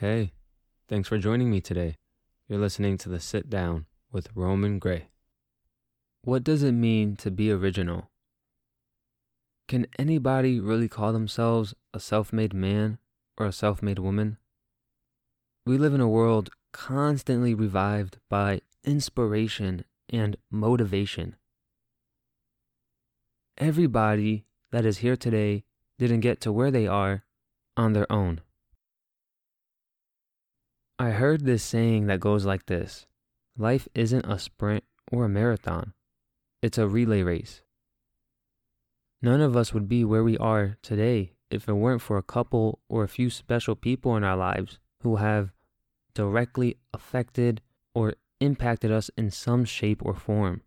Hey, thanks for joining me today. You're listening to the Sit Down with Roman Gray. What does it mean to be original? Can anybody really call themselves a self made man or a self made woman? We live in a world constantly revived by inspiration and motivation. Everybody that is here today didn't get to where they are on their own. I heard this saying that goes like this Life isn't a sprint or a marathon, it's a relay race. None of us would be where we are today if it weren't for a couple or a few special people in our lives who have directly affected or impacted us in some shape or form.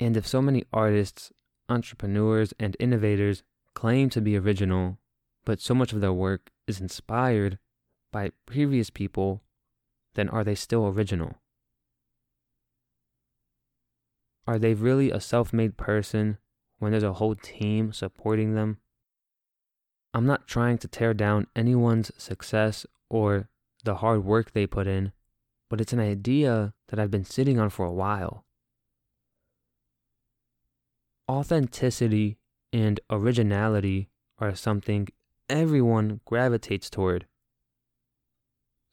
And if so many artists, entrepreneurs, and innovators claim to be original, but so much of their work is inspired by previous people, then are they still original? Are they really a self made person when there's a whole team supporting them? I'm not trying to tear down anyone's success or the hard work they put in, but it's an idea that I've been sitting on for a while. Authenticity and originality are something everyone gravitates toward.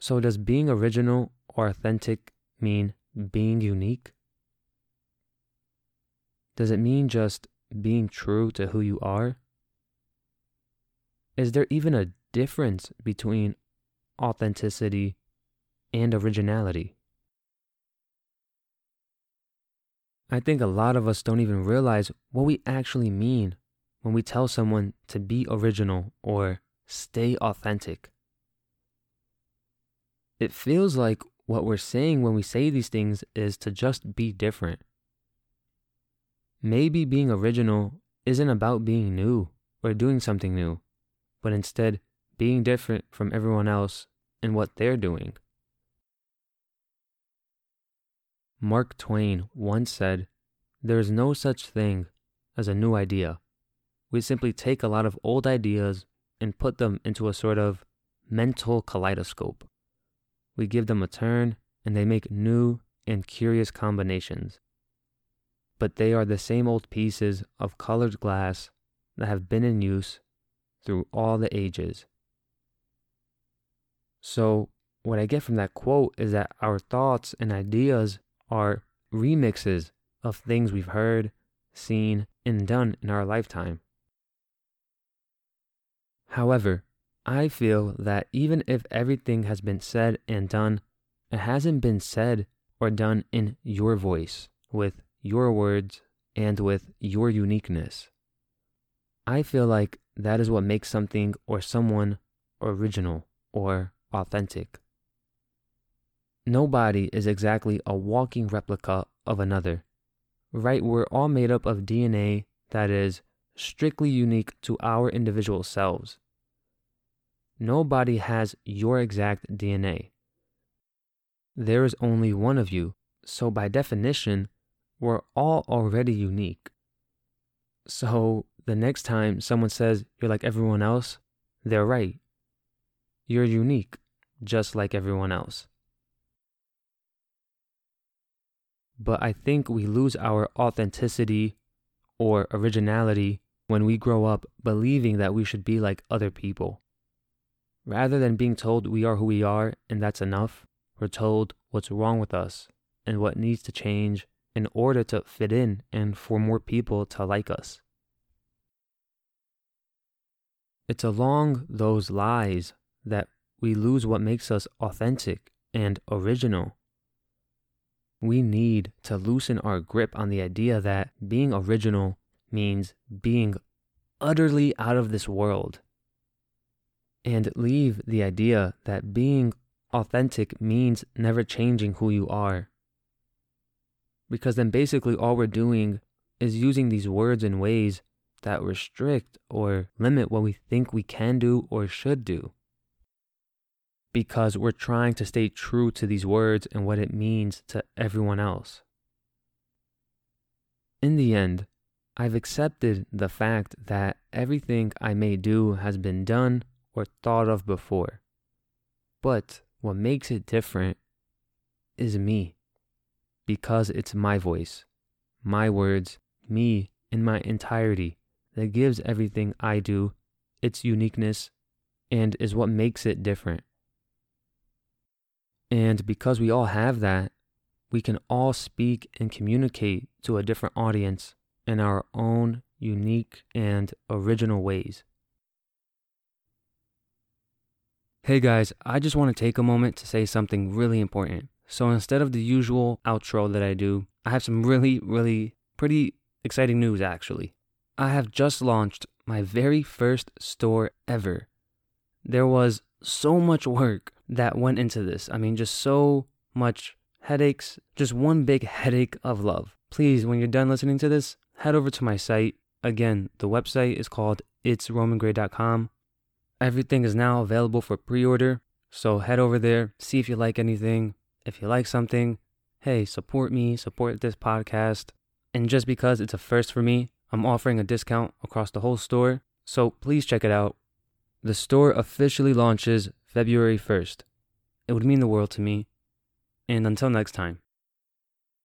So, does being original or authentic mean being unique? Does it mean just being true to who you are? Is there even a difference between authenticity and originality? I think a lot of us don't even realize what we actually mean when we tell someone to be original or stay authentic. It feels like what we're saying when we say these things is to just be different. Maybe being original isn't about being new or doing something new, but instead being different from everyone else and what they're doing. Mark Twain once said, There is no such thing as a new idea. We simply take a lot of old ideas and put them into a sort of mental kaleidoscope. We give them a turn and they make new and curious combinations but they are the same old pieces of colored glass that have been in use through all the ages. So, what I get from that quote is that our thoughts and ideas are remixes of things we've heard, seen, and done in our lifetime. However, I feel that even if everything has been said and done, it hasn't been said or done in your voice with your words, and with your uniqueness. I feel like that is what makes something or someone original or authentic. Nobody is exactly a walking replica of another, right? We're all made up of DNA that is strictly unique to our individual selves. Nobody has your exact DNA. There is only one of you, so by definition, we're all already unique. So the next time someone says you're like everyone else, they're right. You're unique, just like everyone else. But I think we lose our authenticity or originality when we grow up believing that we should be like other people. Rather than being told we are who we are and that's enough, we're told what's wrong with us and what needs to change in order to fit in and for more people to like us. It's along those lies that we lose what makes us authentic and original. We need to loosen our grip on the idea that being original means being utterly out of this world and leave the idea that being authentic means never changing who you are because then basically all we're doing is using these words in ways that restrict or limit what we think we can do or should do. Because we're trying to stay true to these words and what it means to everyone else. In the end, I've accepted the fact that everything I may do has been done or thought of before. But what makes it different is me, because it's my voice, my words, me in my entirety that gives everything I do its uniqueness and is what makes it different. And because we all have that, we can all speak and communicate to a different audience in our own unique and original ways. Hey guys, I just want to take a moment to say something really important. So instead of the usual outro that I do, I have some really, really pretty exciting news actually. I have just launched my very first store ever. There was so much work that went into this. I mean, just so much headaches, just one big headache of love. Please, when you're done listening to this, head over to my site. Again, the website is called itsromangray.com. Everything is now available for pre order, so head over there, see if you like anything. If you like something, hey, support me, support this podcast. And just because it's a first for me, I'm offering a discount across the whole store, so please check it out. The store officially launches February 1st. It would mean the world to me. And until next time.